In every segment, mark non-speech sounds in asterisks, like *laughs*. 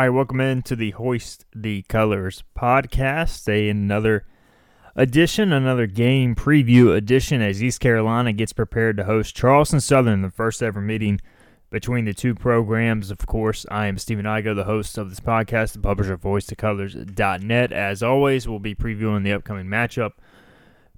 All right, welcome into the Hoist the Colors podcast. A another edition, another game preview edition as East Carolina gets prepared to host Charleston Southern, the first ever meeting between the two programs. Of course, I am Stephen Igo, the host of this podcast, the publisher of HoistTheColors.net. As always, we'll be previewing the upcoming matchup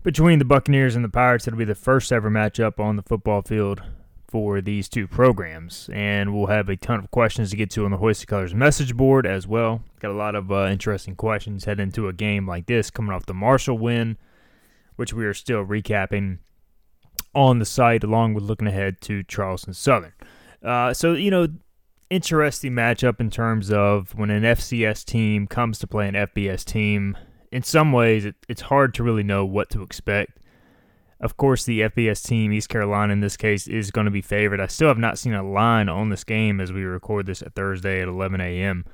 between the Buccaneers and the Pirates. It'll be the first ever matchup on the football field for these two programs. And we'll have a ton of questions to get to on the Hoist Colors message board as well. Got a lot of uh, interesting questions heading into a game like this, coming off the Marshall win, which we are still recapping on the site, along with looking ahead to Charleston Southern. Uh, so, you know, interesting matchup in terms of when an FCS team comes to play an FBS team. In some ways, it, it's hard to really know what to expect. Of course, the FBS team, East Carolina in this case, is going to be favored. I still have not seen a line on this game as we record this at Thursday at 11 a.m.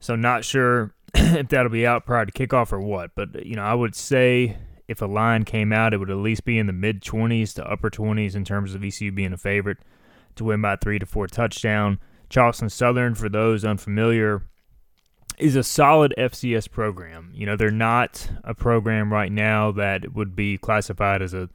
So, not sure *clears throat* if that'll be out prior to kickoff or what. But, you know, I would say if a line came out, it would at least be in the mid 20s to upper 20s in terms of ECU being a favorite to win by three to four touchdown. Charleston Southern, for those unfamiliar, is a solid FCS program. You know, they're not a program right now that would be classified as a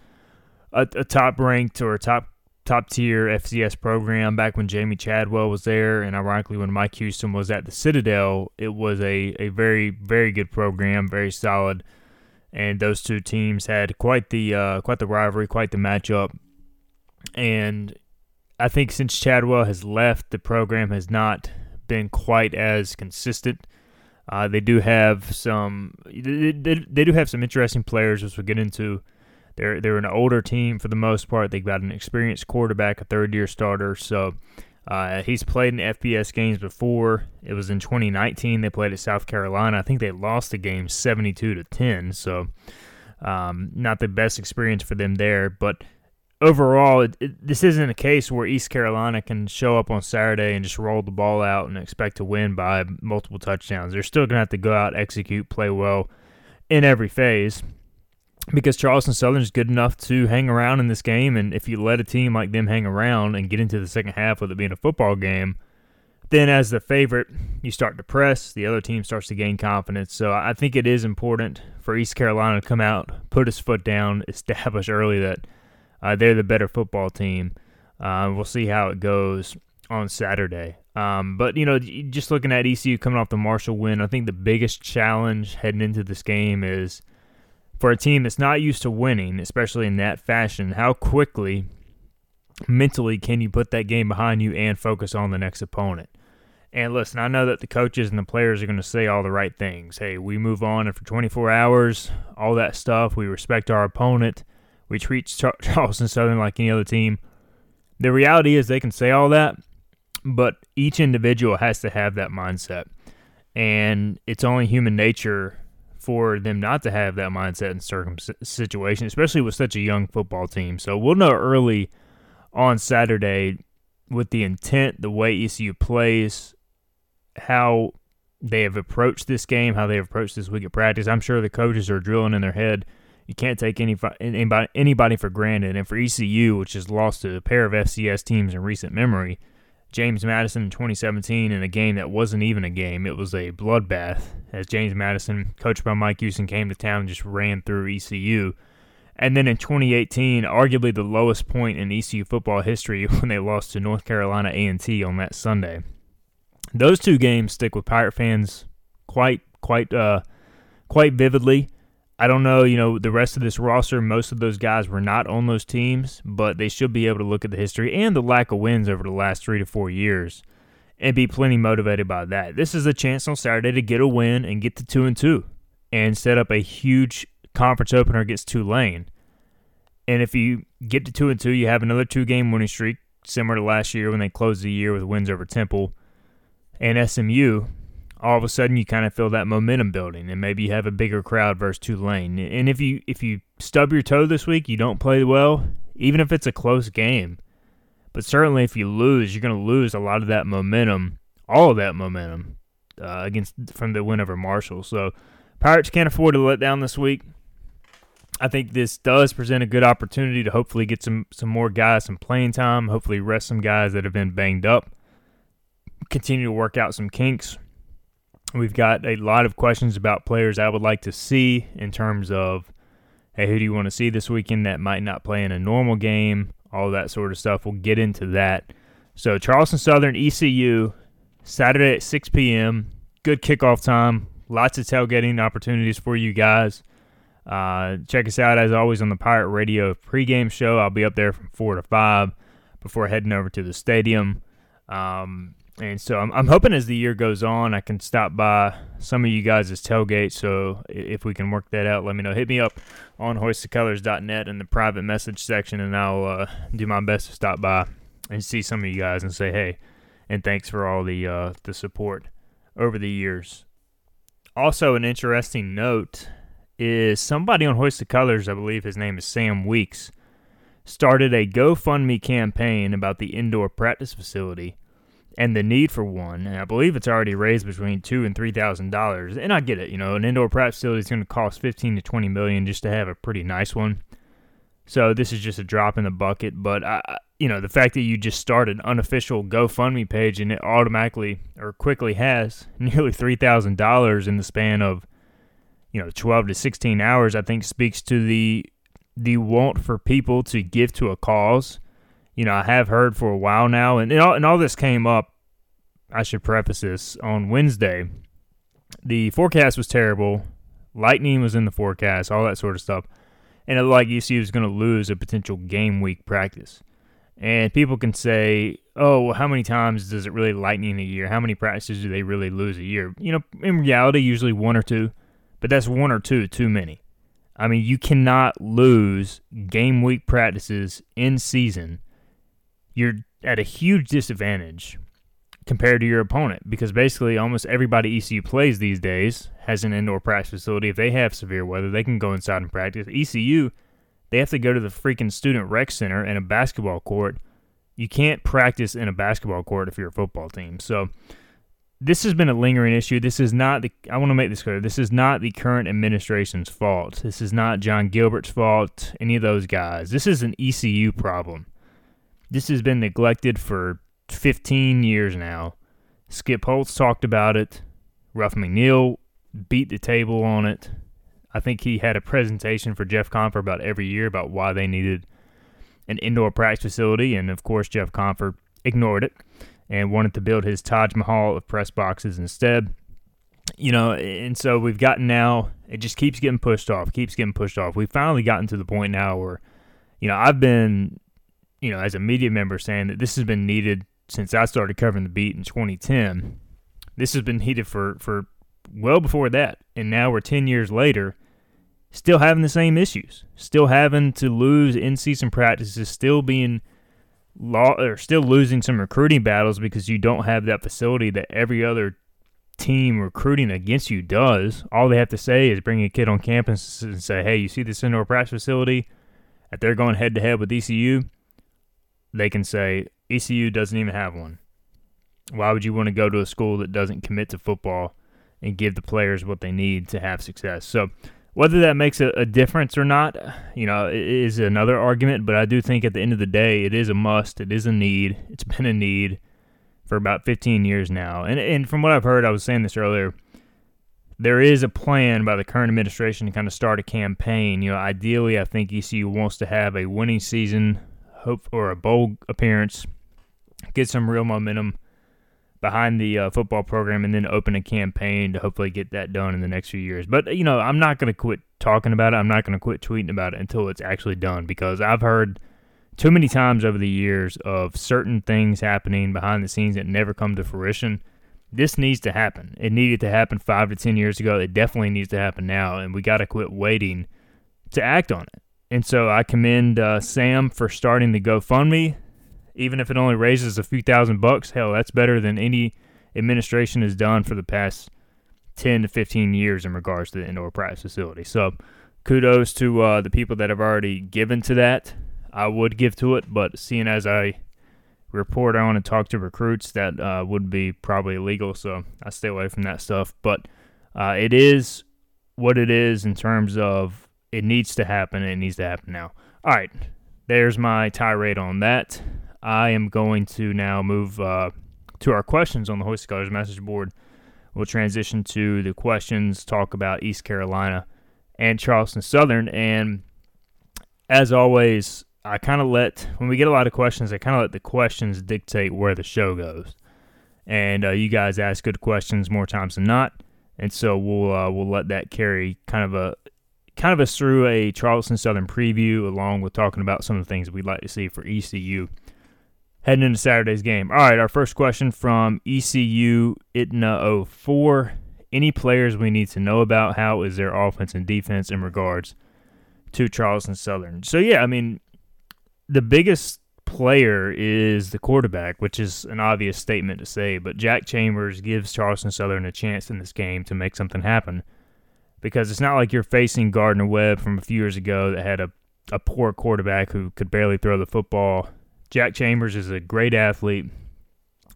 a, a top ranked or a top top tier FCS program. Back when Jamey Chadwell was there, and ironically when Mike Houston was at the Citadel, it was a, a very very good program, very solid, and those two teams had quite the uh, quite the rivalry, quite the matchup, and I think since Chadwell has left, the program has not been quite as consistent. Uh, they do have some they, they, they do have some interesting players, which we'll get into they're they're an older team for the most part. They've got an experienced quarterback, a third year starter. So uh, he's played in FBS games before. It was in 2019. They played at South Carolina. I think they lost the game 72 to 10. So um, not the best experience for them there. But overall, it, it, this isn't a case where East Carolina can show up on Saturday and just roll the ball out and expect to win by multiple touchdowns. They're still going to have to go out, execute, play well in every phase because Charleston Southern is good enough to hang around in this game. And if you let a team like them hang around and get into the second half with it being a football game, then as the favorite, you start to press. The other team starts to gain confidence. So I think it is important for East Carolina to come out, put his foot down, *laughs* establish early that uh, they're the better football team. Uh, we'll see how it goes on Saturday. Um, but you know, just looking at ECU coming off the Marshall win, I think the biggest challenge heading into this game is for a team that's not used to winning, especially in that fashion, how quickly mentally can you put that game behind you and focus on the next opponent? And listen, I know that the coaches and the players are going to say all the right things. Hey, we move on and for 24 hours, all that stuff. We respect our opponent. We treat *laughs* Charleston Southern like any other team. The reality is they can say all that, but each individual has to have that mindset. And it's only human nature for them not to have that mindset in certain situation, especially with such a young football team. So we'll know early on Saturday with the intent, the way ECU plays, how they have approached this game, how they have approached this week of practice. I'm sure the coaches are drilling in their head. You can't take any anybody anybody for granted, and for ECU, which has lost to a pair of FCS teams in recent memory, James Madison in 2017 in a game that wasn't even a game. It was a bloodbath as James Madison, coached by Mike Houston, came to town and just ran through ECU. And then in 2018, arguably the lowest point in ECU football history *laughs* when they lost to North Carolina A&T on that Sunday. Those two games stick with Pirate fans quite quite uh, quite vividly. I don't know, you know, the rest of this roster, most of those guys were not on those teams, but they should be able to look at the history and the lack of wins over the last three to four years and be plenty motivated by that. This is a chance on Saturday to get a win and get to two and two and set up a huge conference opener against Tulane. And if you get to two and two, you have another two game winning streak, similar to last year when they closed the year with wins over Temple and SMU, all of a sudden you kind of feel that momentum building, and maybe you have a bigger crowd versus Tulane. And if you if you stub your toe this week, you don't play well, even if it's a close game. But certainly, if you lose, you're going to lose a lot of that momentum, all of that momentum uh, against from the win over Marshall. So Pirates can't afford to let down this week. I think this does present a good opportunity to hopefully get some some more guys some playing time. Hopefully, rest some guys that have been banged up. Continue to work out some kinks We've got a lot of questions about players I would like to see in terms of, hey, who do you want to see this weekend that might not play in a normal game? All that sort of stuff. We'll get into that. So, Charleston Southern ECU, Saturday at 6 p.m. Good kickoff time. Lots of tailgating opportunities for you guys. Uh, check us out as always on the Pirate Radio pregame show. I'll be up there from 4 to 5 before heading over to the stadium. Um, and so I'm, I'm hoping as the year goes on, I can stop by some of you guys' tailgate. So if we can work that out, let me know. Hit me up on hoistthecolors.net in the private message section, and I'll uh, do my best to stop by and see some of you guys and say hey, and thanks for all the uh, the support over the years. Also, an interesting note is somebody on Hoist the Colors, I believe his name is Sam Weeks, started a GoFundMe campaign about the indoor practice facility and the need for one. And I believe it's already raised between two and three thousand dollars. And I get it, you know, an indoor practice facility is going to cost fifteen to twenty million just to have a pretty nice one. So this is just a drop in the bucket. But I, you know, the fact that you just started an unofficial GoFundMe page and it automatically or quickly has *laughs* nearly three thousand dollars in the span of, you know, twelve to sixteen hours, I think speaks to the the want for people to give to a cause you know, I have heard for a while now, and, all, and all this came up. I should preface this on Wednesday. The forecast was terrible. Lightning was in the forecast, all that sort of stuff. And it looked like ECU was going to lose a potential game week practice. And people can say, oh, how many times does it really lightning a year? How many practices do they really lose a year? You know, in reality, usually one or two, but that's one or two too many. I mean, you cannot lose game week practices in season you're at a huge disadvantage compared to your opponent because basically almost everybody ECU plays these days has an indoor practice facility. If they have severe weather, they can go inside and practice. ECU, they have to go to the freaking student rec center and a basketball court. You can't practice in a basketball court if you're a football team. So this has been a lingering issue. This is not the I want to make this clear. This is not the current administration's fault. This is not Jon Gilbert's fault, any of those guys. This is an ECU problem. This has been neglected for 15 years now. Skip Holtz talked about it. Ruff McNeill beat the table on it. I think he had a presentation for Jeff Compher about every year about why they needed an indoor practice facility, and of course Jeff Compher ignored it and wanted to build his Taj Mahal of press boxes instead. You know, and so we've gotten now. It just keeps getting pushed off, keeps getting pushed off. We've finally gotten to the point now where, you know, I've been you know, as a media member saying that this has been needed since I started covering the beat in 2010. This has been needed for, for well before that. And now we're 10 years later, still having the same issues, still having to lose in season practices, still being law or still losing some recruiting battles because you don't have that facility that every other team recruiting against you does. All they have to say is bring a kid on campus and say, hey, you see this indoor practice facility? If they're going head to head with ECU, they can say ECU doesn't even have one. Why would you want to go to a school that doesn't commit to football and give the players what they need to have success? So, whether that makes a, a difference or not, you know, is another argument. But I do think at the end of the day, it is a must. It is a need. It's *laughs* been a need for about 15 years now. And and from what I've heard, I was saying this earlier. There is a plan by the current administration to kind of start a campaign. You know, ideally, I think ECU wants to have a winning season hope or a bowl appearance, get some real momentum behind the uh, football program, and then open a campaign to hopefully get that done in the next few years. But you know, I'm not going to quit talking about it. I'm not going to quit tweeting about it until it's actually done because I've heard too many times over the years of certain things happening behind the scenes that never come to fruition. This needs to happen. It needed to happen five to ten years ago. It definitely needs to happen now, and we got to quit waiting to act on it. And so I commend uh, Sam for starting the GoFundMe, even if it only raises a few thousand bucks. Hell, that's better than any administration has done for the past 10 to 15 years in regards to the indoor practice facility. So kudos to uh, the people that have already given to that. I would give to it, but seeing as I report on and talk to recruits, that uh, would be probably illegal. So I stay away from that stuff. But uh, it is what it is in terms of it needs to happen. It needs to happen now. All right, there's my tirade on that. I am going to now move uh, to our questions on the Hoist Colors message board. We'll transition to the questions, talk about East Carolina and Charleston Southern. And as always, I kind of let, when we get a lot of questions, I kind of let the questions dictate where the show goes. And uh, you guys ask good questions more times than not. And so we'll uh, we'll let that carry kind of a kind of us through a Charleston Southern preview, along with talking about some of the things we'd like to see for ECU heading into Saturday's game. All right, our first question from ECU Itna 04. Any players we need to know about? How is their offense and defense in regards to Charleston Southern? So, yeah, I mean, the biggest player is the quarterback, which is an obvious statement to say, but Jack Chambers gives Charleston Southern a chance in this game to make something happen because it's not like you're facing Gardner Webb from a few years ago that had a, a poor quarterback who could barely throw the football Jack Chambers is a great athlete,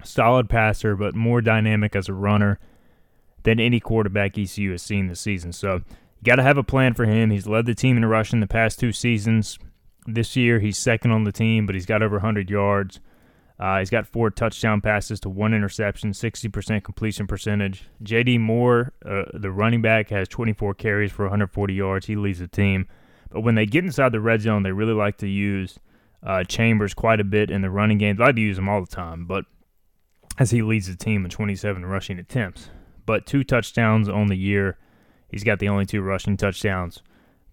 solid passer, but more dynamic as a runner than any quarterback ECU has seen this season. So you got to have a plan for him. He's led the team in rushing the past two seasons. This year he's second on the team, but he's got over 100 yards. Uh, he's got four touchdown passes to one interception, 60% completion percentage. J.D. Moore, uh, the running back, has 24 carries for 140 yards. He leads the team. But when they get inside the red zone, they really like to use uh, Chambers quite a bit in the running game. I like to use him all the time, but as he leads the team in 27 rushing attempts, but two touchdowns on the year. He's got the only two rushing touchdowns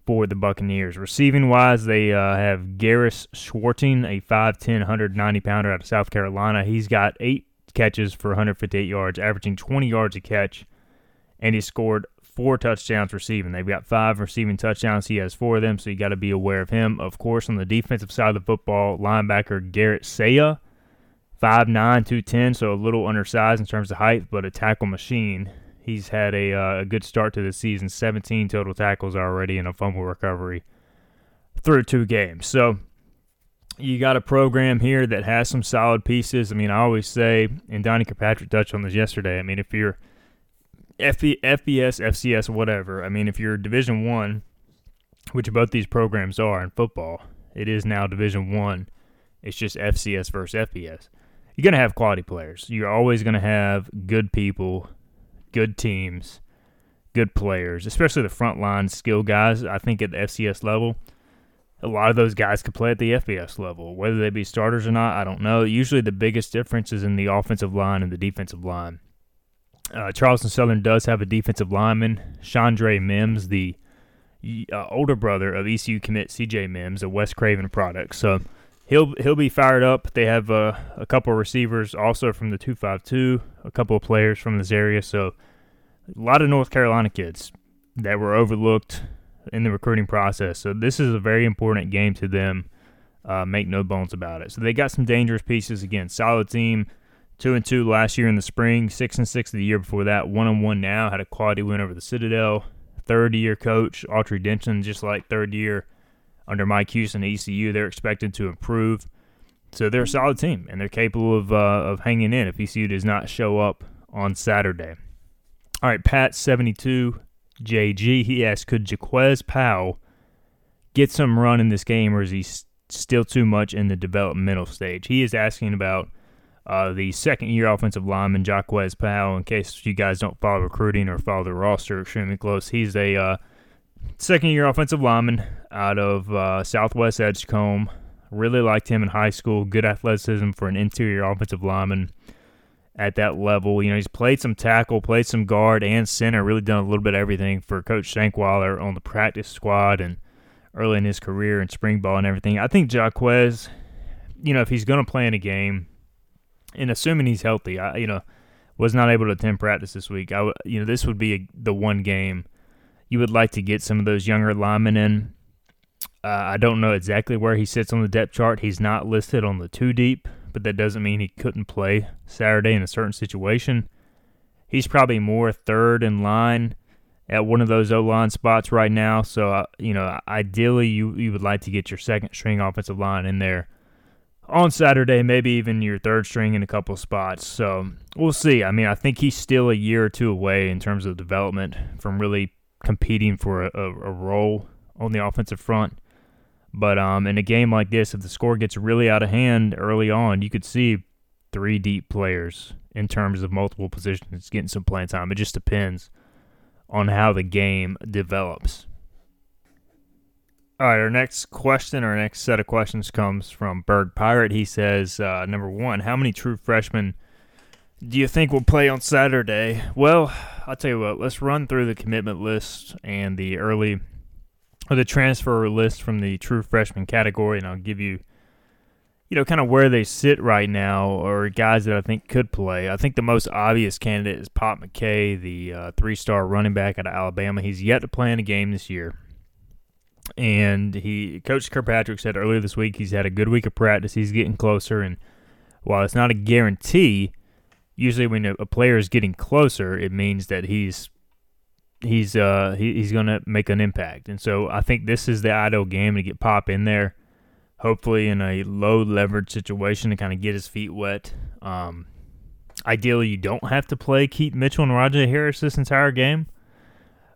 for the Buccaneers. Receiving wise, they uh, have Garris Schwarting, a 5'10", 190 pounder out of South Carolina. He's got eight catches for 158 yards, averaging 20 yards a catch, and he scored four touchdowns receiving. They've got five receiving touchdowns. He has four of them, so you got to be aware of him. Of course, on the defensive side of the football, linebacker Garrett Saya, 5'9", 210, so a little undersized in terms of height, but a tackle machine. He's had a, uh, a good start to the season, 17 total tackles already and a fumble recovery through two games. So you got a program here that has some solid pieces. I mean, I always say, and Donnie Kirkpatrick touched on this yesterday. I mean, if you're – FB, FBS, FCS, whatever. I mean, if you're Division One, which both these programs are in football, it is now Division One. It's just FCS versus FBS. You're gonna have quality players. You're always gonna have good people, good teams, good players, especially the front line skill guys. I think at the FCS level, a lot of those guys could play at the FBS level. Whether they be starters or not, I don't know. Usually, the biggest difference is in the offensive line and the defensive line. Uh, Charleston Southern does have a defensive lineman, Chandre Mims, the uh, older brother of ECU commit CJ Mims, a West Craven product. So he'll he'll be fired up. They have uh, a couple of receivers also from the 252, a couple of players from this area. So a lot of North Carolina kids that were overlooked in the recruiting process. So this is a very important game to them. Uh, make no bones about it. So they got some dangerous pieces again. Solid team. Two and two last year in the spring, six and six the year before that. One and one now. Had a quality win over the Citadel. Third year coach Autry Denton, just like third year under Mike Houston ECU, they're expected to improve. So they're a solid team, and they're capable of uh, of hanging in if ECU does not show up on Saturday. All right, Pat seventy two JG. He asked, could Jaquez Powell get some run in this game, or is he still too much in the developmental stage? He is asking about uh, the second year offensive lineman, Jaquez Powell, in case you guys don't follow recruiting or follow the roster extremely close, he's a uh, second year offensive lineman out of uh, Southwest Edgecombe. Really liked him in high school. Good athleticism for an interior offensive lineman at that level. You know, he's played some tackle, played some guard and center, really done a little bit of everything for Coach Shankweiler on the practice squad and early in his career in spring ball and everything. I think Jaquez, you know, if he's going to play in a game, and assuming he's healthy, I you know was not able to attend practice this week. I you know this would be a, the one game you would like to get some of those younger linemen in. Uh, I don't know exactly where he sits on the depth chart. He's not listed on the two deep, but that doesn't mean he couldn't play Saturday in a certain situation. he's probably more third in line at one of those O line spots right now. So, uh, you know, ideally, you, you would like to get your second string offensive line in there on Saturday, maybe even your third string in a couple spots. So we'll see. I mean, I think he's still a year or two away in terms of development from really competing for a, a, role on the offensive front. But um, in a game like this, if the score gets really out of hand early on, you could see three deep players in terms of multiple positions getting some playing time. It just depends on how the game develops. All right, our next question, our next set of questions comes from Berg Pirate. He says, uh, number one, how many true freshmen do you think we'll play on Saturday? Well, I'll tell you what, let's run through the commitment list and the early or the transfer list from the true freshman category, and I'll give you you know, kind of where they sit right now, or guys that I think could play. I think the most obvious candidate is Pop McKay, the uh, three-star running back out of Alabama. He's yet to play in a game this year, and he Coach Kirkpatrick said earlier this week he's had a good week of practice. He's getting closer, and while it's not a guarantee, usually when a player is getting closer, it means that he's he's uh he, he's going to make an impact. And so I think this is the ideal game to get Pop in there hopefully in a low leverage situation to kind of get his feet wet. Um, ideally, you don't have to play Keaton Mitchell and Rahjai Harris this entire game.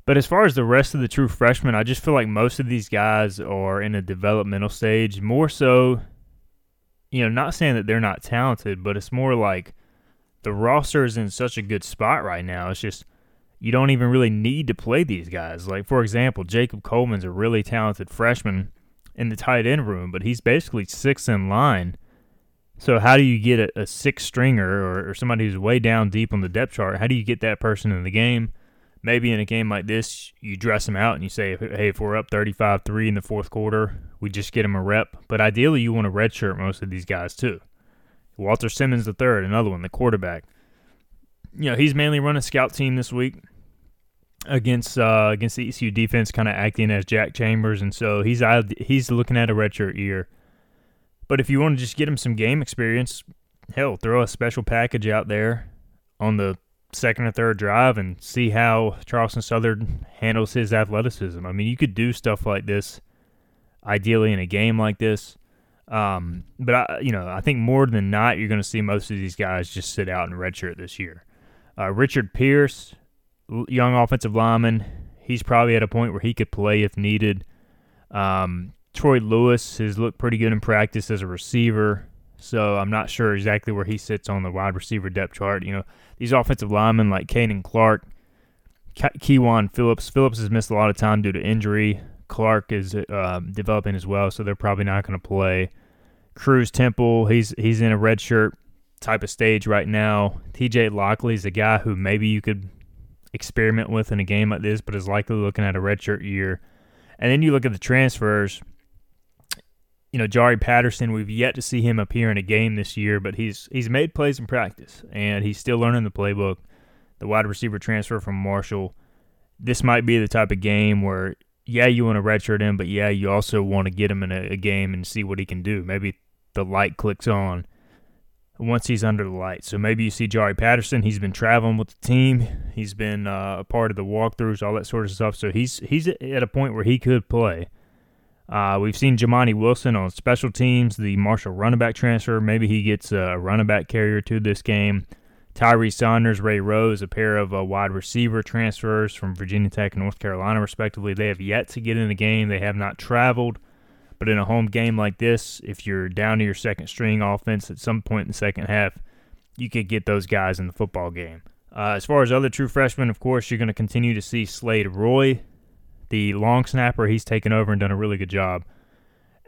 But as far as the rest of the true freshmen, I just feel like most of these guys are in a developmental stage. More so, you know, not saying that they're not talented, but it's more like the roster is in such a good spot right now. It's just you don't even really need to play these guys. Like, for example, Jacob Coleman's a really talented freshman in the tight end room, but he's basically six in line. So how do you get a, a six stringer or, or somebody who's way down deep on the depth chart? How do you get that person in the game? Maybe in a game like this, you dress them out and you say, hey, if we're up 35 3 in the fourth quarter, we just get them a rep. But ideally, you want to redshirt most of these guys too. Walter Simmons, the third, another one, the quarterback. You know, he's mainly running a scout team this week against uh, against the ECU defense, kind of acting as Jack Chambers, and so he's he's looking at a redshirt year. But if you want to just get him some game experience, hell, throw a special package out there on the second or third drive and see how Charleston Southern handles his athleticism. I mean, you could do stuff like this ideally in a game like this. Um, but I, you know, I think more than not, you're going to see most of these guys just sit out in redshirt this year. Uh, Richard Pierce, young offensive lineman. He's probably at a point where he could play if needed. Um, Troy Lewis has looked pretty good in practice as a receiver, so I'm not sure exactly where he sits on the wide receiver depth chart. You know, these offensive linemen like Caden Clark, Ke- Phillips. Phillips has missed a lot of time due to injury. Clark is uh, developing as well, so they're probably not going to play. Cruz Temple, he's he's in a red shirt type of stage right now. TJ Lockley is a guy who maybe you could experiment with in a game like this, but is likely looking at a redshirt year. And then you look at the transfers. You know, Jari Patterson, we've yet to see him appear in a game this year, but he's he's made plays in practice and he's still learning the playbook. The wide receiver transfer from Marshall. This might be the type of game where yeah, you want to redshirt him, but yeah, you also want to get him in a, a game and see what he can do. Maybe the light clicks on once he's under the light. So maybe you see Jari Patterson. He's been traveling with the team. He's been uh, a part of the walkthroughs, all that sort of stuff. So he's he's at a point where he could play. Uh, we've seen Jamani Wilson on special teams, the Marshall running back transfer. Maybe he gets a running back carrier to this game. Tyree Saunders, Ray Rose, a pair of uh, wide receiver transfers from Virginia Tech and North Carolina, respectively. They have yet to get in the game. They have not traveled. But in a home game like this, if you're down to your second string offense at some point in the second half, you could get those guys in the football game. Uh, as far as other true freshmen, of course, you're going to continue to see Slade Roy, the long snapper. He's taken over and done a really good job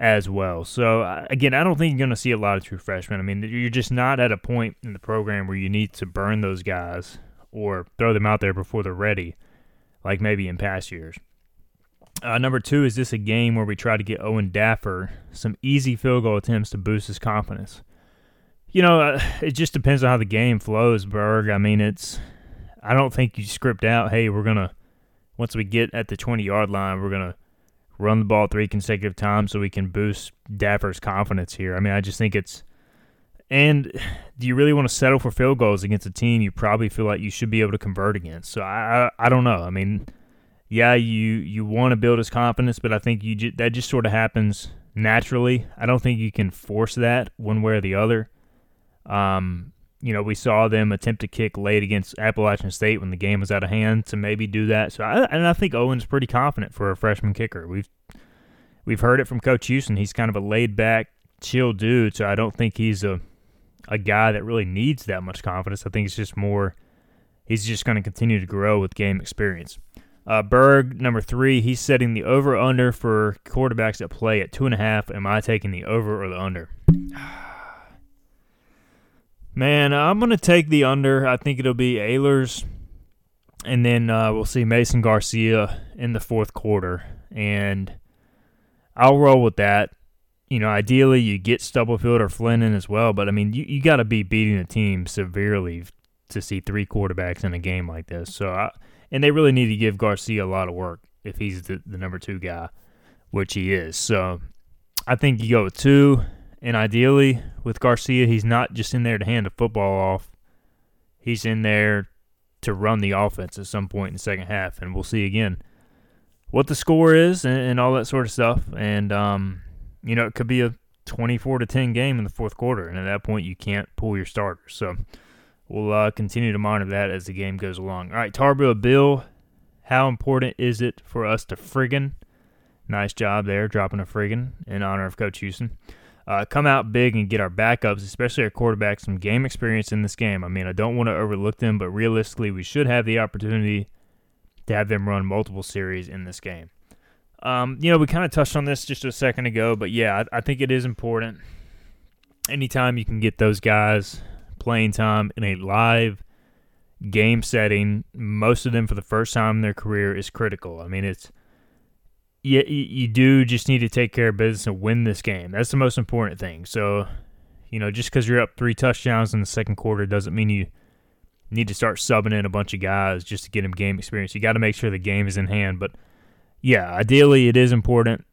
as well. So, uh, again, I don't think you're going to see a lot of true freshmen. I mean, you're just not at a point in the program where you need to burn those guys or throw them out there before they're ready, like maybe in past years. Uh, number two, is this a game where we try to get Owen Daffer some easy field goal attempts to boost his confidence? You know, uh, it just depends on how the game flows, Berg. I mean, it's. I don't think you script out, hey, we're going to, once we get at the 20 yard line, we're going to run the ball three consecutive times so we can boost Daffer's confidence here. I mean, I just think it's. And do you really want to settle for field goals against a team you probably feel like you should be able to convert against? So I I, I don't know. I mean, yeah, you you want to build his confidence, but I think you ju- that just sort of happens naturally. I don't think you can force that one way or the other. Um, you know, we saw them attempt to kick late against Appalachian State when the game was out of hand to maybe do that. So, I, and I think Owen's pretty confident for a freshman kicker. We've we've heard it from Coach Houston. He's kind of a laid back, chill dude. So I don't think he's a a guy that really needs that much confidence. I think it's just more he's just going to continue to grow with game experience. Uh, Berg, number three, he's setting the over under for quarterbacks that play at two and a half. Am I taking the over or the under? *sighs* *sighs* Man, I'm going to take the under. I think it'll be Ahlers, and then uh, we'll see Mason Garcia in the fourth quarter. And I'll roll with that. You know, ideally, you get Stubblefield or Flynn in as well, but I mean, you, you got to be beating a team severely to see three quarterbacks in a game like this. So I and they really need to give Garcia a lot of work if he's the, the number two guy, which he is. So I think you go with two, and ideally with Garcia, he's not just in there to hand the football off. He's in there to run the offense at some point in the second half, and we'll see again what the score is and, and all that sort of stuff. And um, you know, it could be a 24 to 10 game in the fourth quarter, and at that point, you can't pull your starters. So we'll uh, continue to monitor that as the game goes along. All right, Tarbell Bill, how important is it for us to friggin'? Nice job there, dropping a friggin' in honor of Coach Houston. Uh, come out big and get our backups, especially our quarterbacks, some game experience in this game. I mean, I don't want to overlook them, but realistically, we should have the opportunity to have them run multiple series in this game. Um, you know, we kind of touched on this just a second ago, but yeah, I, I think it is important. Anytime you can get those guys playing time in a live game setting, most of them for the first time in their career, is critical. I mean, it's you, you do just need to take care of business and win this game. That's the most important thing. So, you know, just because you're up three touchdowns in the second quarter doesn't mean you need to start subbing in a bunch of guys just to get them game experience. You got to make sure the game is in hand. But yeah, ideally, it is important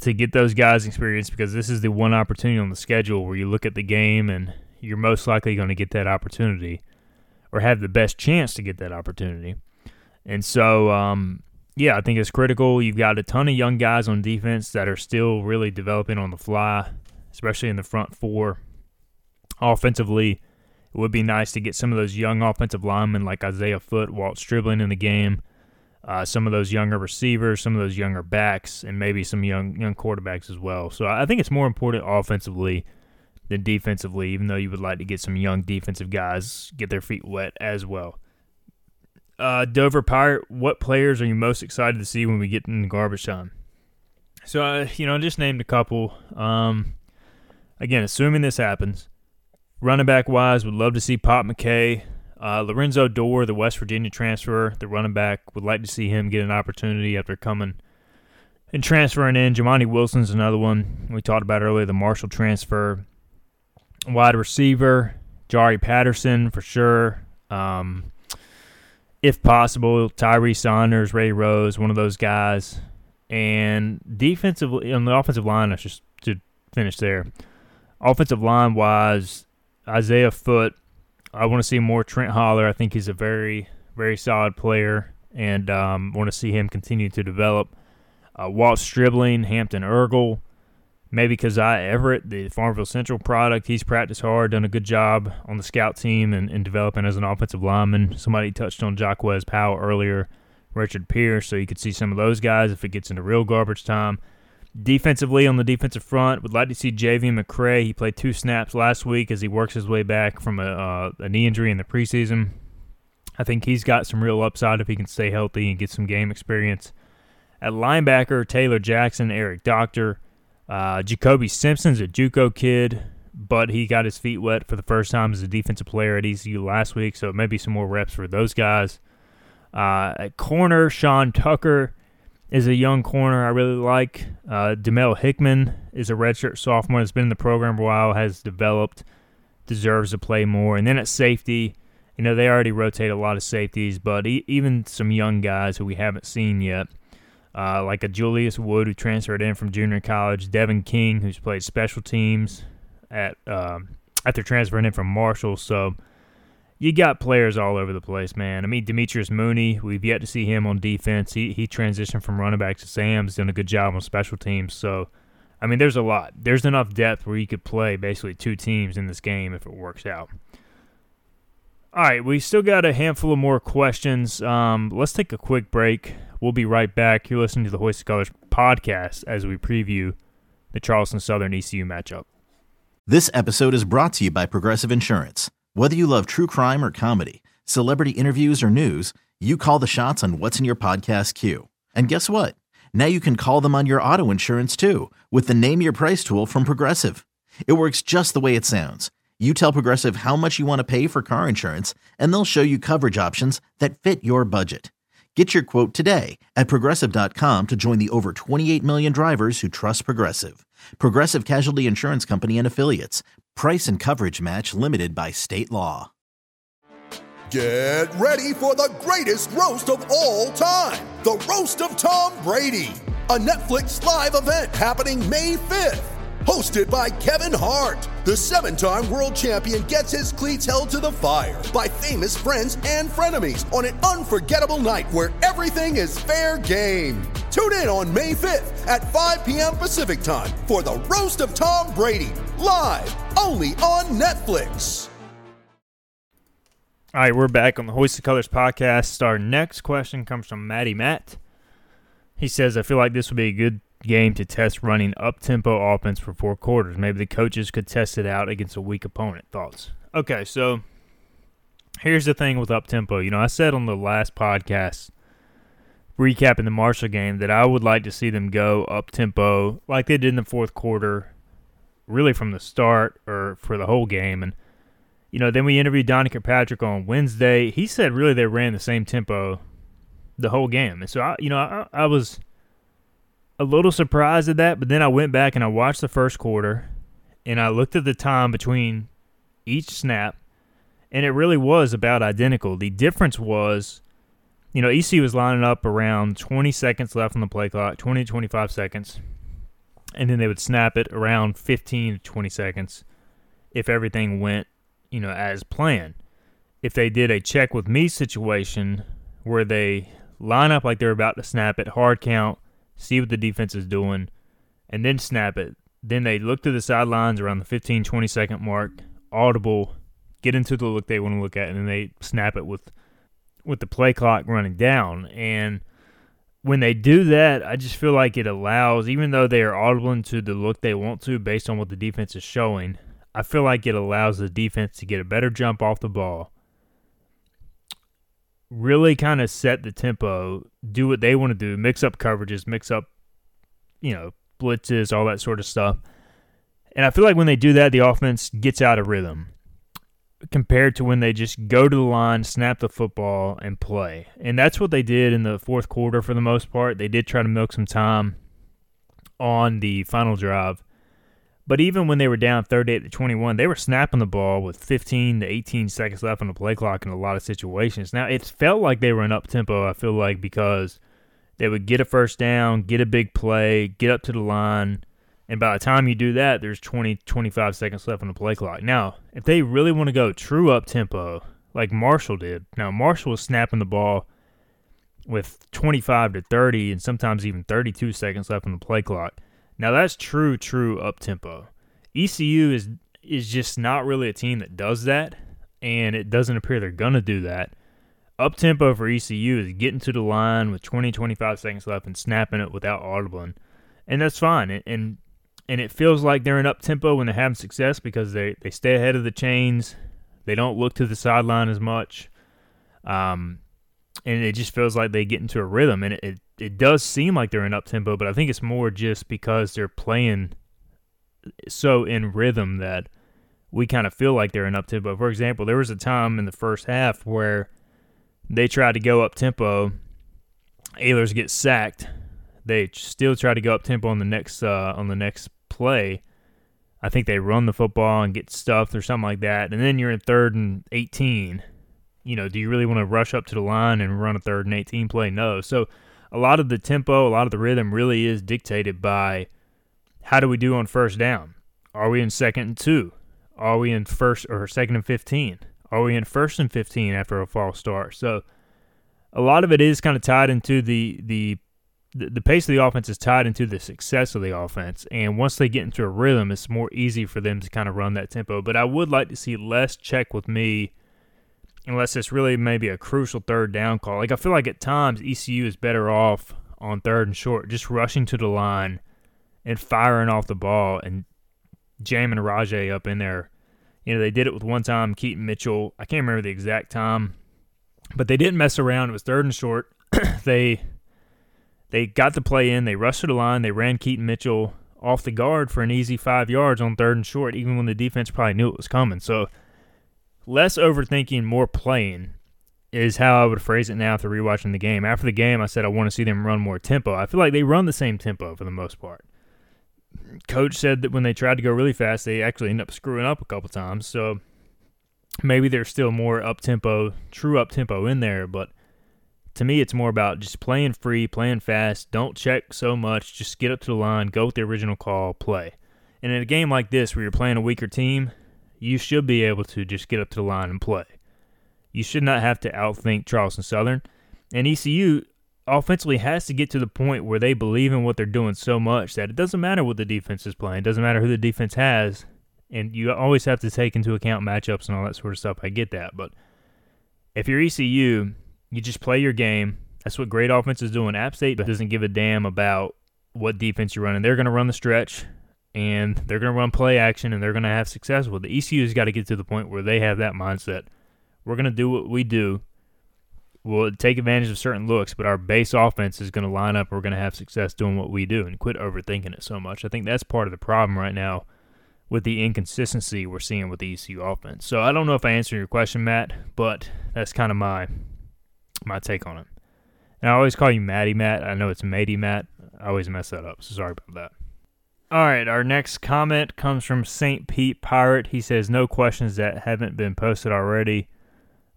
to get those guys experience because this is the one opportunity on the schedule where you look at the game and you're most likely going to get that opportunity or have the best chance to get that opportunity. And so, um, yeah, I think it's critical. You've got a ton of young guys on defense that are still really developing on the fly, especially in the front four. Offensively, it would be nice to get some of those young offensive linemen like Isaiah Foot, Walt Stribling in the game, uh, some of those younger receivers, some of those younger backs, and maybe some young young quarterbacks as well. So I think it's more important offensively than defensively, even though you would like to get some young defensive guys get their feet wet as well. Uh, Dover Pirate, what players are you most excited to see when we get in the garbage time? So, uh, you know, I just named a couple. Um, again, assuming this happens, running back wise, would love to see Pop McKay. Uh, Lorenzo Dorr, the West Virginia transfer, the running back, would like to see him get an opportunity after coming and transferring in. Jamani Wilson's another one we talked about earlier, the Marshall transfer wide receiver, Jari Patterson for sure. Um, if possible, Tyree Saunders, Ray Rose, one of those guys. And defensively, on the offensive line, I just to finish there. Offensive line wise, Isaiah Foot. I want to see more Trent Holler. I think he's a very, very solid player, and um, want to see him continue to develop. Uh, Walt Stribling, Hampton Ergle, maybe Keziah Everett, the Farmville Central product. He's practiced hard, done a good job on the scout team and, and developing as an offensive lineman. Somebody touched on Jaquez Powell earlier, Richard Pierce, so you could see some of those guys if it gets into real garbage time. Defensively, on the defensive front, would like to see JV McCray. He played two snaps last week as he works his way back from a, uh, a knee injury in the preseason. I think he's got some real upside if he can stay healthy and get some game experience. At linebacker, Taylor Jackson, Eric Doctor, uh, Jacoby Simpson's a JUCO kid, but he got his feet wet for the first time as a defensive player at ECU last week, so maybe some more reps for those guys. Uh, at corner, Sean Tucker is a young corner I really like. Uh, Demel Hickman is a redshirt sophomore that's been in the program a while, has developed, deserves to play more. And then at safety, you know, they already rotate a lot of safeties, but e- even some young guys who we haven't seen yet uh, like a Julius Wood who transferred in from junior college, Devin King who's played special teams at um, after transferring in from Marshall. So you got players all over the place, man. I mean, Demetrius Mooney, we've yet to see him on defense. He he transitioned from running back to Sam's, done a good job on special teams. So, I mean, there's a lot. There's enough depth where you could play basically two teams in this game if it works out. All right, we still got a handful of more questions. Um, let's take a quick break. We'll be right back. You're listening to the Hoist Colors podcast as we preview the Charleston Southern ECU matchup. This episode is brought to you by Progressive Insurance. Whether you love true crime or comedy, celebrity interviews or news, you call the shots on what's in your podcast queue. And guess what? Now you can call them on your auto insurance too with the Name Your Price tool from Progressive. It works just the way it sounds. You tell Progressive how much you want to pay for car insurance, and they'll show you coverage options that fit your budget. Get your quote today at progressive.com to join the over 28 million drivers who trust Progressive. Progressive Casualty Insurance Company and Affiliates. Price and coverage match limited by state law. Get ready for the greatest roast of all time the Roast of Tom Brady, a Netflix live event happening May 5th. Hosted by Kevin Hart, the seven time world champion gets his cleats held to the fire by famous friends and frenemies on an unforgettable night where everything is fair game. Tune in on May 5th at 5 p.m. Pacific time for the Roast of Tom Brady, live only on Netflix. All right, we're back on the Hoist of Colors podcast. Our next question comes from Matty Matt. He says, I feel like this would be a good game to test running up tempo offense for four quarters. Maybe the coaches could test it out against a weak opponent. Thoughts? Okay, so here's the thing with up tempo. You know, I said on the last podcast, recapping the Marshall game, that I would like to see them go up tempo like they did in the fourth quarter, really from the start or for the whole game. And, you know, then we interviewed Donnie Kirkpatrick on Wednesday. He said really they ran the same tempo the whole game. And so, I, you know, I, I was a little surprised at that, but then I went back and I watched the first quarter and I looked at the time between each snap, and it really was about identical. The difference was, you know, EC was lining up around 20 seconds left on the play clock, 20 to 25 seconds, and then they would snap it around 15 to 20 seconds if everything went, you know, as planned. If they did a check with me situation where they line up like they're about to snap it, hard count, see what the defense is doing, and then snap it. Then they look to the sidelines around the 15, 20 second mark, audible, get into the look they want to look at, and then they snap it with with the play clock running down. And when they do that, I just feel like it allows, even though they are audible into the look they want to based on what the defense is showing, I feel like it allows the defense to get a better jump off the ball really kind of set the tempo, do what they want to do, mix up coverages, mix up, you know, blitzes, all that sort of stuff. And I feel like when they do that, the offense gets out of rhythm compared to when they just go to the line, snap the football, and play. And that's what they did in the fourth quarter for the most part. They did try to milk some time on the final drive. But even when they were down 38 to 21, they were snapping the ball with 15 to 18 seconds left on the play clock in a lot of situations. Now, it felt like they were in up tempo, I feel like, because they would get a first down, get a big play, get up to the line, and by the time you do that, there's 20, 25 seconds left on the play clock. Now, if they really want to go true up tempo, like Marshall did, now Marshall was snapping the ball with 25 to 30 and sometimes even 32 seconds left on the play clock. Now that's true, true up tempo. ECU is is just not really a team that does that, and it doesn't appear they're gonna do that. Up tempo for ECU is getting to the line with 20, 25 seconds left and snapping it without audibling, and that's fine. And and, and it feels like they're in up tempo when they're having success because they they stay ahead of the chains. They don't look to the sideline as much. Um, and it just feels like they get into a rhythm, and it, it, it does seem like they're in up tempo, but I think it's more just because they're playing so in rhythm that we kind of feel like they're in up tempo. For example, there was a time in the first half where they tried to go up tempo, Ahlers get sacked, they still try to go up tempo on the next uh, on the next play. I think they run the football and get stuffed or something like that, and then you're in third and 18 you know, do you really want to rush up to the line and run a third and 18 play? No. So a lot of the tempo, a lot of the rhythm really is dictated by how do we do on first down? Are we in second and two? Are we in first or second and 15? Are we in first and 15 after a false start? So a lot of it is kind of tied into the the the pace of the offense is tied into the success of the offense. And once they get into a rhythm, it's more easy for them to kind of run that tempo. But I would like to see less check with me unless it's really maybe a crucial third down call. Like I feel like at times ECU is better off on third and short, just rushing to the line and firing off the ball and jamming Rahjai up in there. You know, they did it with one time Keaton Mitchell. I can't remember the exact time, but they didn't mess around. It was third and short. *clears throat* they they got the play in. They rushed to the line. They ran Keaton Mitchell off the guard for an easy five yards on third and short, even when the defense probably knew it was coming. So less overthinking, more playing is how I would phrase it now after rewatching the game. After the game, I said I want to see them run more tempo. I feel like they run the same tempo for the most part. Coach said that when they tried to go really fast, they actually end up screwing up a couple times. So maybe there's still more up tempo, true up tempo in there, but to me, it's more about just playing free, playing fast. Don't check so much. Just get up to the line, go with the original call, play. And in a game like this, where you're playing a weaker team, you should be able to just get up to the line and play. You should not have to outthink Charleston Southern. And ECU offensively has to get to the point where they believe in what they're doing so much that it doesn't matter what the defense is playing, it doesn't matter who the defense has. And you always have to take into account matchups and all that sort of stuff. I get that. But if you're ECU, you just play your game. That's what great offense is doing. App State doesn't give a damn about what defense you're running. They're going to run the stretch and they're going to run play action and they're going to have success with it. ECU's got to get to the point where they have that mindset. We're going to do what we do. We'll take advantage of certain looks, but our base offense is going to line up. We're going to have success doing what we do and quit overthinking it so much. I think that's part of the problem right now with the inconsistency we're seeing with the ECU offense. So I don't know if I answered your question, Matt, but that's kind of my my take on it. And I always call you Matty Matt. I know it's Matey Matt. I always mess that up, so sorry about that. All right, our next comment comes from St. Pete Pirate. He says, No questions that haven't been posted already.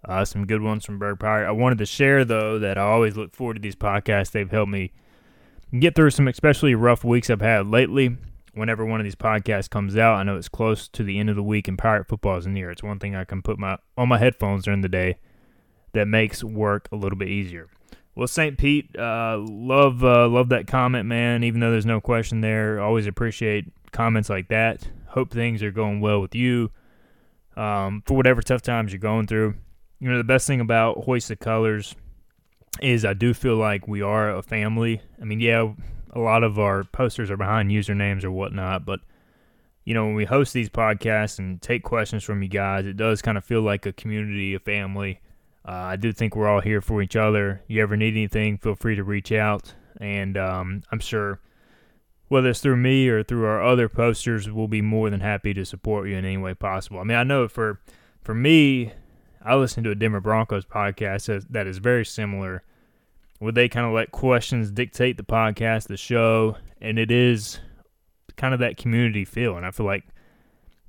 Uh, some good ones from Berg Pirate. I wanted to share, though, that I always look forward to these podcasts. They've helped me get through some especially rough weeks I've had lately. Whenever one of these podcasts comes out, I know it's close to the end of the week and Pirate football is near. It's one thing I can put my on my headphones during the day that makes work a little bit easier. Well, St. Pete, uh, love uh, love that comment, man. Even though there's no question there, always appreciate comments like that. Hope things are going well with you um, for whatever tough times you're going through. You know, the best thing about Hoist the Colors is I do feel like we are a family. I mean, yeah, a lot of our posters are behind usernames or whatnot, but you know, when we host these podcasts and take questions from you guys, it does kind of feel like a community, a family. Uh, I do think we're all here for each other. You ever need anything, feel free to reach out. And um, I'm sure whether it's through me or through our other posters, we'll be more than happy to support you in any way possible. I mean, I know for for me, I listen to a Denver Broncos podcast that is very similar, where they kind of let questions dictate the podcast, the show, and it is kind of that community feel. And I feel like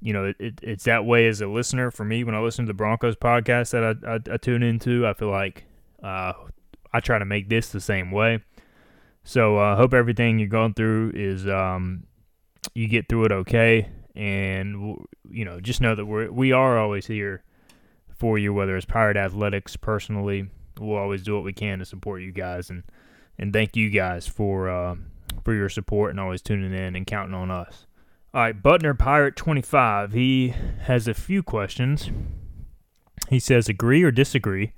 you know, it, it, it's that way as a listener for me when I listen to the Broncos podcast that I, I, I tune into. I feel like uh, I try to make this the same way. So I uh, hope everything you're going through is um, you get through it okay, and you know, just know that we're we are always here for you, whether it's Pirate Athletics personally. We'll always do what we can to support you guys, and and thank you guys for uh, for your support and always tuning in and counting on us. All right, Butner Pirate 25. He has a few questions. He says, agree or disagree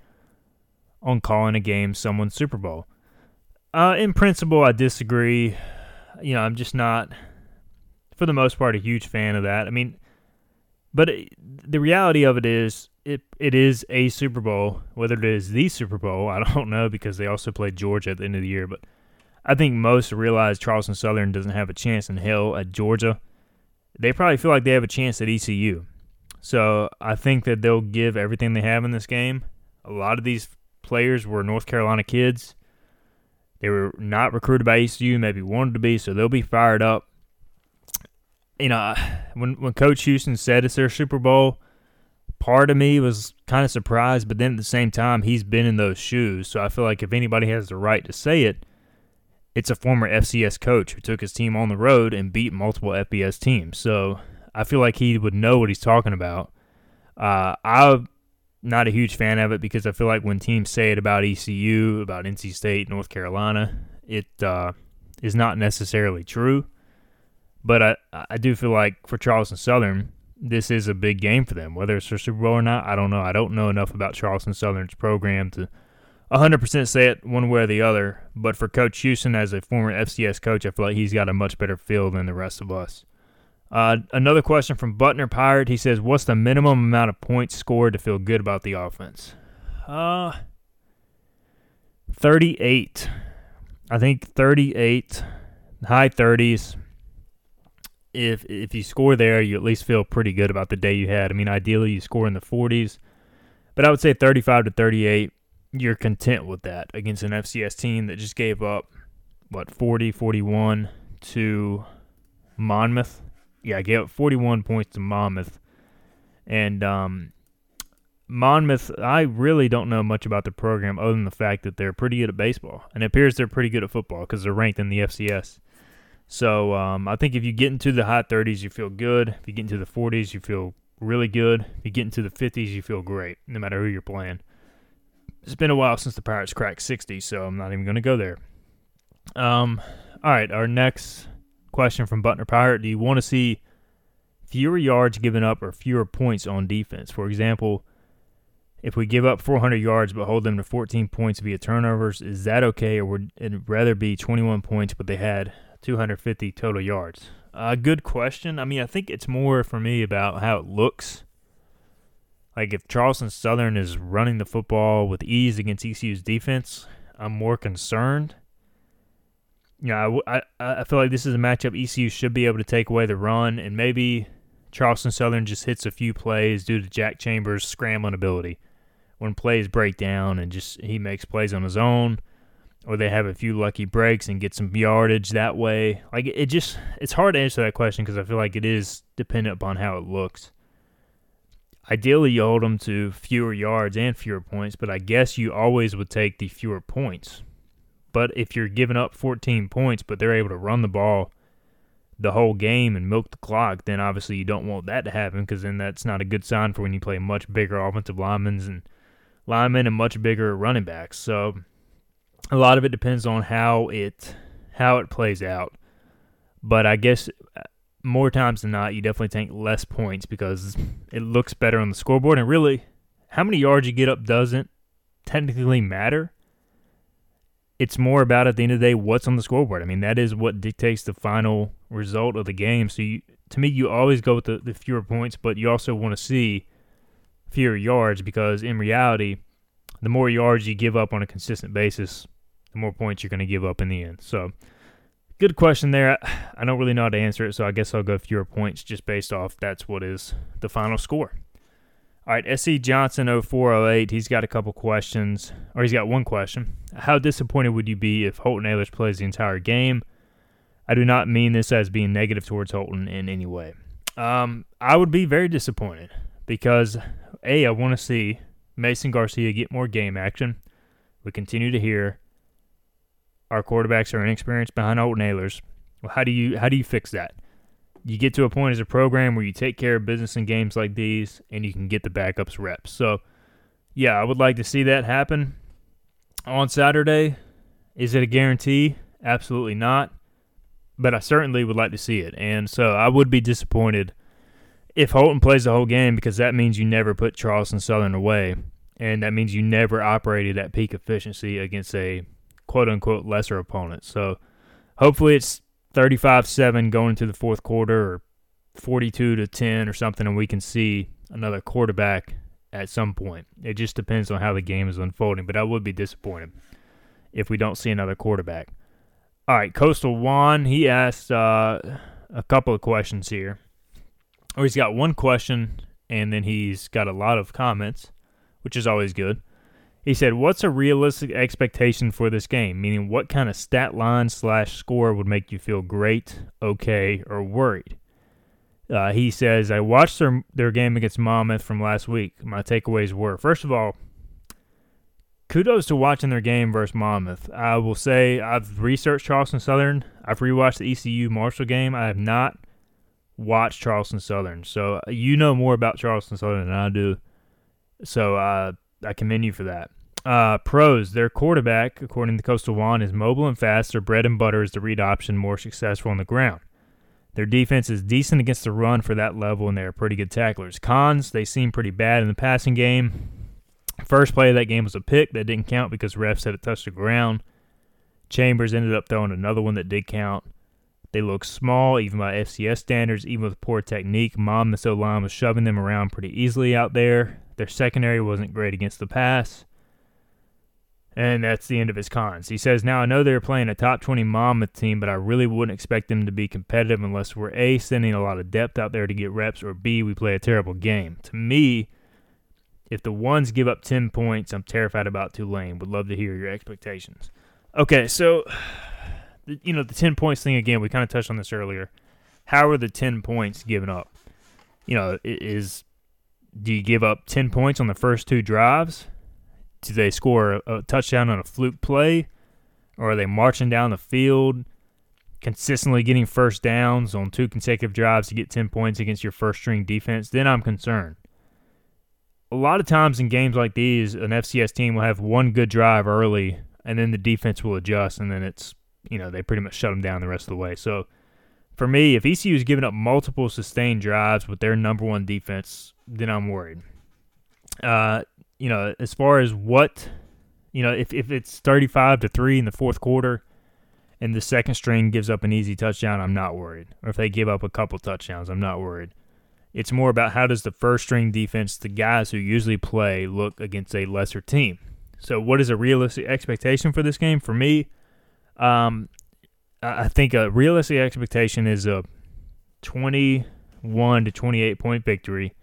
on calling a game someone's Super Bowl? Uh, in principle, I disagree. You know, I'm just not, for the most part, a huge fan of that. I mean, but it, the reality of it is, it it is a Super Bowl. Whether it is the Super Bowl, I *laughs* don't know because they also played Georgia at the end of the year. But I think most realize Charleston Southern doesn't have a chance in hell at Georgia they probably feel like they have a chance at ECU. So I think that they'll give everything they have in this game. A lot of these players were North Carolina kids. They were not recruited by ECU, maybe wanted to be, so they'll be fired up. You know, when when Coach Houston said it's their Super Bowl, part of me was kind of surprised, but then at the same time, he's been in those shoes, so I feel like if anybody has the right to say it, it's a former FCS coach who took his team on the road and beat multiple FBS teams. So I feel like he would know what he's talking about. Uh, I'm not a huge fan of it because I feel like when teams say it about ECU, about NC State, North Carolina, it uh, is not necessarily true. But I, I do feel like for Charleston Southern, this is a big game for them. Whether it's for Super Bowl or not, I don't know. I don't know enough about Charleston Southern's program to 100% say it one way or the other. But for Coach Houston, as a former FCS coach, I feel like he's got a much better feel than the rest of us. Uh, another question from Butner Pirate. He says, "What's the minimum amount of points scored to feel good about the offense?" Uh, 38. I think 38, high 30s. If if you score there, you at least feel pretty good about the day you had. I mean, ideally you score in the 40s, but I would say 35 to 38. You're content with that against an FCS team that just gave up what 40, 41 to Monmouth yeah, I gave up 41 points to Monmouth. And um, Monmouth, I really don't know much about the program other than the fact that they're pretty good at baseball. And it appears they're pretty good at football because they're ranked in the FCS. So um, I think if you get into the high 30s, you feel good. If you get into the 40s, you feel really good. If you get into the 50s, you feel great, no matter who you're playing. It's been a while since the Pirates cracked 60, so I'm not even going to go there. Um, all right, our next question from Butner Pirate Do you want to see fewer yards given up or fewer points on defense? For example, if we give up 400 yards but hold them to 14 points via turnovers, is that okay, or would it rather be 21 points but they had 250 total yards? Uh, good question. I mean, I think it's more for me about how it looks. Like if Charleston Southern is running the football with ease against ECU's defense, I'm more concerned yeah, I, I, I feel like this is a matchup ECU should be able to take away the run, and maybe Charleston Southern just hits a few plays due to Jack Chambers' scrambling ability. When plays break down and just he makes plays on his own, or they have a few lucky breaks and get some yardage that way. Like it just it's hard to answer that question because I feel like it is dependent upon how it looks. Ideally, you hold them to fewer yards and fewer points, but I guess you always would take the fewer points but if you're giving up 14 points, but they're able to run the ball the whole game and milk the clock, then obviously you don't want that to happen because then that's not a good sign for when you play much bigger offensive linemen and linemen and much bigger running backs. So a lot of it depends on how it how it plays out. But I guess more times than not, you definitely take less points because it looks better on the scoreboard. And really, how many yards you get up doesn't technically matter it's more about at the end of the day what's on the scoreboard. I mean, that is what dictates the final result of the game. So you, to me, you always go with the, the fewer points, but you also want to see fewer yards because in reality, the more yards you give up on a consistent basis, the more points you're going to give up in the end. So, good question there. I don't really know how to answer it, so I guess I'll go fewer points just based off that's what is the final score. All right, SC Johnson 0408, he's got a couple questions, or he's got one question. How disappointed would you be if Holton Ahlers plays the entire game? I do not mean this as being negative towards Holton in any way. Um, I would be very disappointed because, A, I want to see Mason Garcia get more game action. We continue to hear our quarterbacks are inexperienced behind Holton Ahlers. Well, how do you how do you fix that? you get to a point as a program where you take care of business in games like these and you can get the backups reps. So, yeah, I would like to see that happen on Saturday. Is it a guarantee? Absolutely not. But I certainly would like to see it. And so I would be disappointed if Holton plays the whole game because that means you never put Charleston Southern away. And that means you never operated at peak efficiency against a quote unquote lesser opponent. So hopefully it's 35-7 going into the fourth quarter or 42 to 10 or something and we can see another quarterback at some point. It just depends on how the game is unfolding, but I would be disappointed if we don't see another quarterback. All right, Coastal Juan, he asked uh, a couple of questions here. Or he's got one question and then he's got a lot of comments, which is always good. He said, "What's a realistic expectation for this game? Meaning, what kind of stat line slash score would make you feel great, okay, or worried?" Uh, he says, "I watched their their game against Monmouth from last week. My takeaways were, first of all, kudos to watching their game versus Monmouth. I will say I've researched Charleston Southern. I've rewatched the ECU Marshall game. I have not watched Charleston Southern. So uh, you know more about Charleston Southern than I do. So uh, I commend you for that. Uh, pros, their quarterback, according to Coastal One, is mobile and fast. Their bread and butter is the read option, more successful on the ground. Their defense is decent against the run for that level, and they are pretty good tacklers. Cons, they seem pretty bad in the passing game. First play of that game was a pick that didn't count because refs said it touched the ground. Chambers ended up throwing another one that did count. They look small, even by FCS standards, even with poor technique. Monmouth line was shoving them around pretty easily out there. Their secondary wasn't great against the pass. And that's the end of his cons. He says, Now I know they're playing a top 20 Monmouth team, but I really wouldn't expect them to be competitive unless we're A, sending a lot of depth out there to get reps, or B, we play a terrible game. To me, if the ones give up 10 points, I'm terrified about Tulane. Would love to hear your expectations. Okay, so, you know, the 10 points thing again, we kind of touched on this earlier. How are the 10 points given up? You know, is do you give up 10 points on the first two drives? Do they score a, touchdown on a fluke play? Or are they marching down the field, consistently getting first downs on two consecutive drives to get 10 points against your first string defense? Then I'm concerned. A lot of times in games like these, an FCS team will have one good drive early, and then the defense will adjust, and then it's, you know, they pretty much shut them down the rest of the way. So for me, if ECU is giving up multiple sustained drives with their number one defense, then I'm worried. Uh, you know, as far as what, you know, if, if it's 35 to 3 in the fourth quarter and the second string gives up an easy touchdown, I'm not worried. Or if they give up a couple touchdowns, I'm not worried. It's more about how does the first string defense, the guys who usually play, look against a lesser team. So, what is a realistic expectation for this game? For me, um, I think a realistic expectation is a 21 to 28 point victory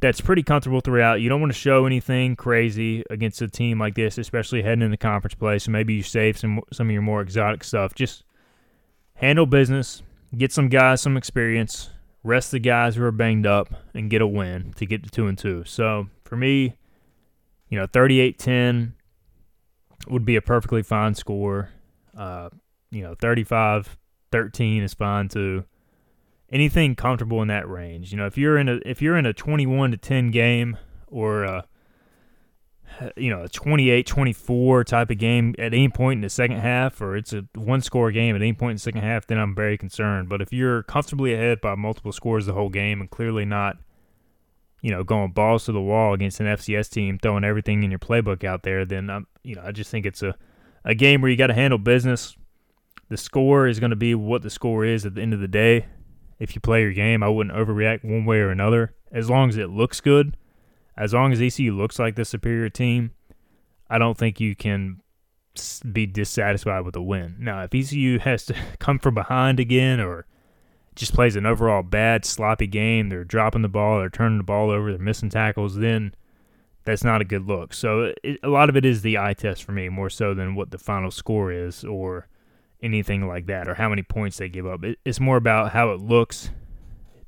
that's pretty comfortable throughout. You don't want to show anything crazy against a team like this, especially heading into conference play. So maybe you save some some of your more exotic stuff. Just handle business, get some guys some experience, rest the guys who are banged up, and get a win to get to two and two. So for me, you know, 38-10 would be a perfectly fine score. Uh, you know, 35-13 is fine too anything comfortable in that range. You know, if you're in a if you're in a 21 to 10 game or a you know, a 28-24 type of game at any point in the second half or it's a one score game at any point in the second half, then I'm very concerned. But if you're comfortably ahead by multiple scores the whole game and clearly not you know, going balls to the wall against an FCS team, throwing everything in your playbook out there, then I'm, you know, I just think it's a, a game where you got to handle business. The score is going to be what the score is at the end of the day if you play your game. I wouldn't overreact one way or another. As long as it looks good, as long as ECU looks like the superior team, I don't think you can be dissatisfied with a win. Now, if ECU has to *laughs* come from behind again or just plays an overall bad, sloppy game, they're dropping the ball, they're turning the ball over, they're missing tackles, then that's not a good look. So it, a lot of it is the eye test for me, more so than what the final score is or – anything like that or how many points they give up. It, it's more about how it looks.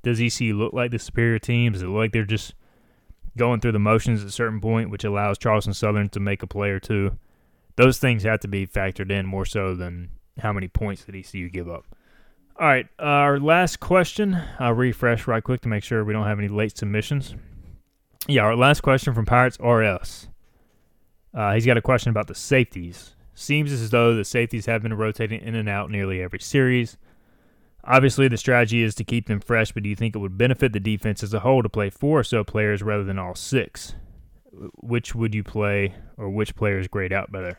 Does ECU look like the superior team? Does it look like they're just going through the motions at a certain point, which allows Charleston Southern to make a play or two? Those things have to be factored in more so than how many points did ECU give up. All right, uh, our last question. I'll refresh right quick to make sure we don't have any late submissions. Yeah, our last question from Pirates RS. Uh, he's got a question about the safeties. Seems as though the safeties have been rotating in and out nearly every series. Obviously, the strategy is to keep them fresh, but do you think it would benefit the defense as a whole to play four or so players rather than all six? Which would you play, or which players grade out better?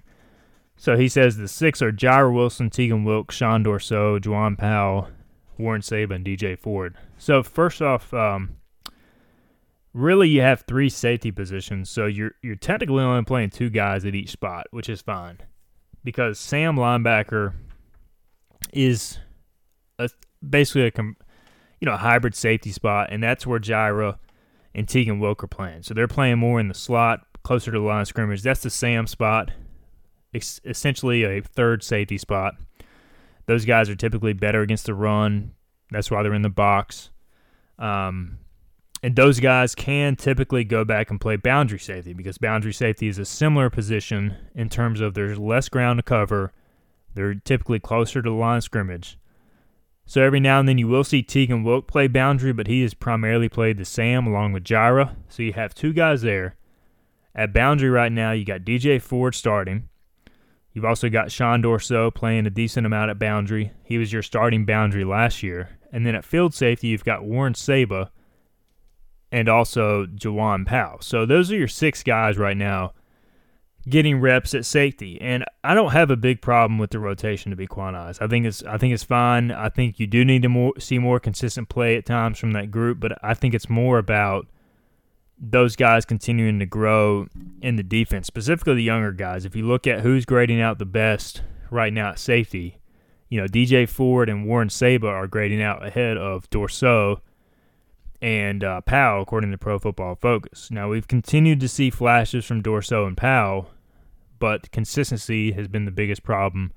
So he says the six are Jireh Wilson, Tegan Wilkes, Shawn Dourseau, Juwan Powell, Warren Saba, DJ Ford. So first off, um, really you have three safety positions, so you're you're technically only playing two guys at each spot, which is fine because Sam linebacker is a, basically a you know a hybrid safety spot, and that's where Jireh and Tegan Wilk are playing. So they're playing more in the slot, closer to the line of scrimmage. That's the Sam spot, it's essentially a third safety spot. Those guys are typically better against the run. That's why they're in the box. Um, and those guys can typically go back and play boundary safety because boundary safety is a similar position in terms of there's less ground to cover. They're typically closer to the line of scrimmage. So every now and then you will see Tegan Wilk play boundary, but he has primarily played the Sam along with Jireh. So you have two guys there. At boundary right now, you got DJ Ford starting. You've also got Shawn Dourseau playing a decent amount at boundary. He was your starting boundary last year. And then at field safety, you've got Warren Saba and also Jawan Powell. So those are your six guys right now getting reps at safety. And I don't have a big problem with the rotation to be quite honest. I think it's I think it's fine. I think you do need to more, see more consistent play at times from that group, but I think it's more about those guys continuing to grow in the defense, specifically the younger guys. If you look at who's grading out the best right now at safety, you know, DJ Ford and Warren Saba are grading out ahead of Dourseau and uh, Powell, according to Pro Football Focus. Now, we've continued to see flashes from Dourseau and Powell, but consistency has been the biggest problem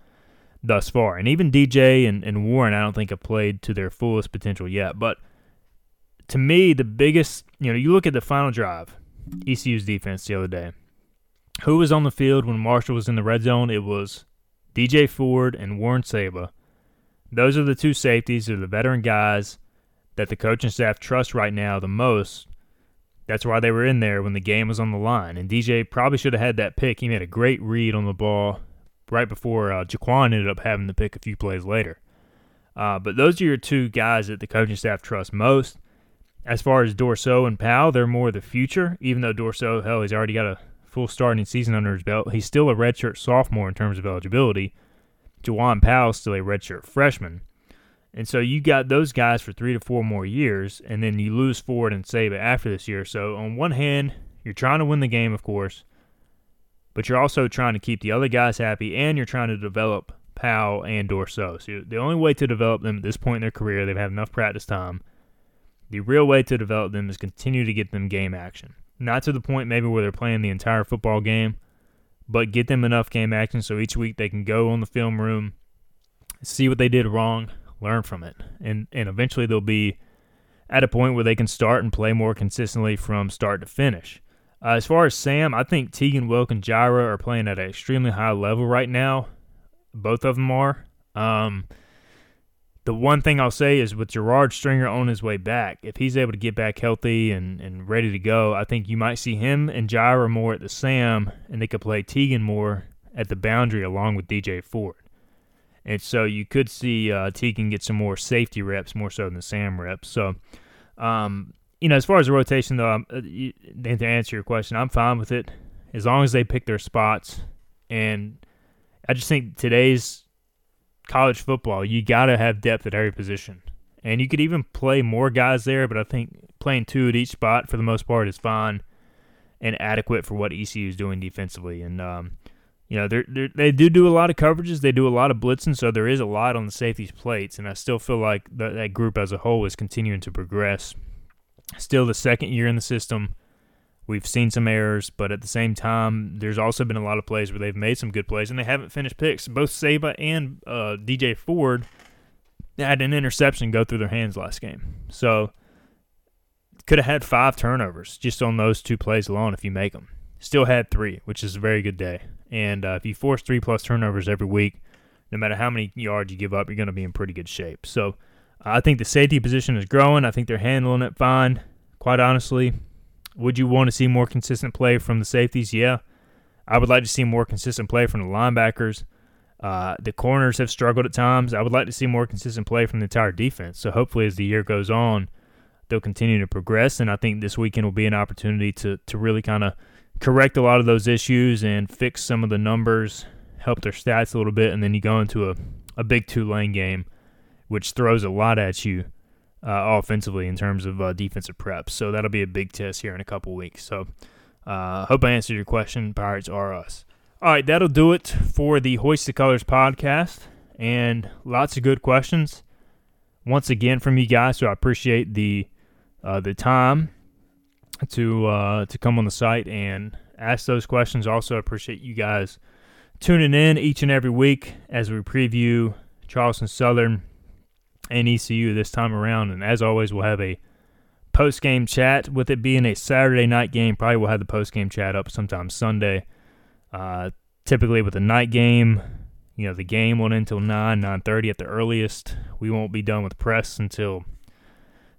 thus far. And even DJ and, and Warren, I don't think have played to their fullest potential yet. But to me, the biggest, you know, you look at the final drive, ECU's defense the other day. Who was on the field when Marshall was in the red zone? It was DJ Ford and Warren Saba. Those are the two safeties. They're the veteran guys that the coaching staff trusts right now the most. That's why they were in there when the game was on the line. And DJ probably should have had that pick. He made a great read on the ball right before uh, Jaquan ended up having the pick a few plays later. Uh, but those are your two guys that the coaching staff trusts most. As far as Dourseau and Powell, they're more the future. Even though Dourseau, hell, he's already got a full starting season under his belt, he's still a redshirt sophomore in terms of eligibility. Jawan Powell is still a redshirt freshman. And so you got those guys for three to four more years, and then you lose Ford and Saba after this year. So on one hand, you're trying to win the game, of course, but you're also trying to keep the other guys happy, and you're trying to develop Powell and Dourseau. So the only way to develop them at this point in their career, they've had enough practice time. The real way to develop them is continue to get them game action. Not to the point maybe where they're playing the entire football game, but get them enough game action so each week they can go on the film room, see what they did wrong, learn from it, and and eventually they'll be at a point where they can start and play more consistently from start to finish. Uh, as far as Sam, I think Tegan Wilk and Jireh are playing at an extremely high level right now. Both of them are. Um, the one thing I'll say is with Gerard Stringer on his way back, if he's able to get back healthy and, and ready to go, I think you might see him and Jireh more at the Sam, and they could play Tegan more at the boundary along with DJ Ford. And so you could see uh, Tegan get some more safety reps, more so than the Sam reps. So, um, you know, as far as the rotation, though, uh, to answer your question, I'm fine with it as long as they pick their spots. And I just think today's college football, you got to have depth at every position. And you could even play more guys there, but I think playing two at each spot for the most part is fine and adequate for what ECU is doing defensively. And um, you know, they're, they do do a lot of coverages. They do a lot of blitzing, so there is a lot on the safeties' plates. And I still feel like that, that group as a whole is continuing to progress. Still the second year in the system. We've seen some errors, but at the same time, there's also been a lot of plays where they've made some good plays and they haven't finished picks. Both Saba and uh, DJ Ford had an interception go through their hands last game. So could have had five turnovers just on those two plays alone if you make them. Still had three, which is a very good day. And uh, if you force three plus turnovers every week, no matter how many yards you give up, you're going to be in pretty good shape. So I think the safety position is growing. I think they're handling it fine. Quite honestly, would you want to see more consistent play from the safeties? Yeah. I would like to see more consistent play from the linebackers. Uh, the corners have struggled at times. I would like to see more consistent play from the entire defense. So hopefully, as the year goes on, they'll continue to progress. And I think this weekend will be an opportunity to to really kind of correct a lot of those issues and fix some of the numbers, help their stats a little bit, and then you go into a, a big Tulane game, which throws a lot at you uh, offensively in terms of uh, defensive prep. So that'll be a big test here in a couple weeks. So uh, hope I answered your question. Pirates are us. All right, that'll do it for the Hoist the Colors podcast, and lots of good questions once again from you guys. So I appreciate the uh, the time to uh, to come on the site and ask those questions. Also, appreciate you guys tuning in each and every week as we preview Charleston Southern and ECU this time around. And as always, we'll have a post game chat. With it being a Saturday night game, probably we'll have the post game chat up sometime Sunday. Uh, typically, with a night game, You know, the game went until 9, 9.30 at the earliest. We won't be done with press until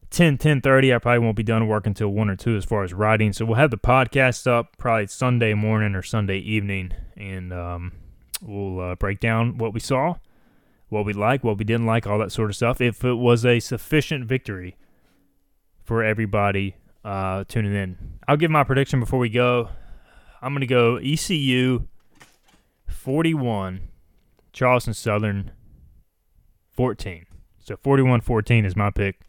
10, 10.30. I probably won't be done work until 1 or 2 as far as writing. So we'll have the podcast up probably Sunday morning or Sunday evening, and um, we'll uh, break down what we saw, what we like, what we didn't like, all that sort of stuff. If it was a sufficient victory for everybody uh, tuning in. I'll give my prediction before we go. I'm going to go ECU 41, Charleston Southern 14. So 41 14 is my pick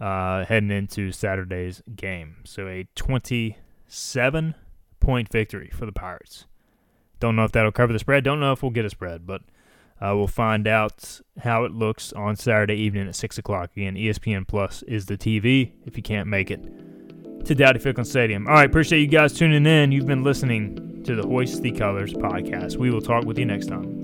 uh, heading into Saturday's game. So a 27 point victory for the Pirates. Don't know if that'll cover the spread. Don't know if we'll get a spread, but uh, we'll find out how it looks on Saturday evening at 6 o'clock. Again, ESPN Plus is the TV if you can't make it to Dowdy Ficklen Stadium. All right, appreciate you guys tuning in. You've been listening to the Hoist the Colors podcast. We will talk with you next time.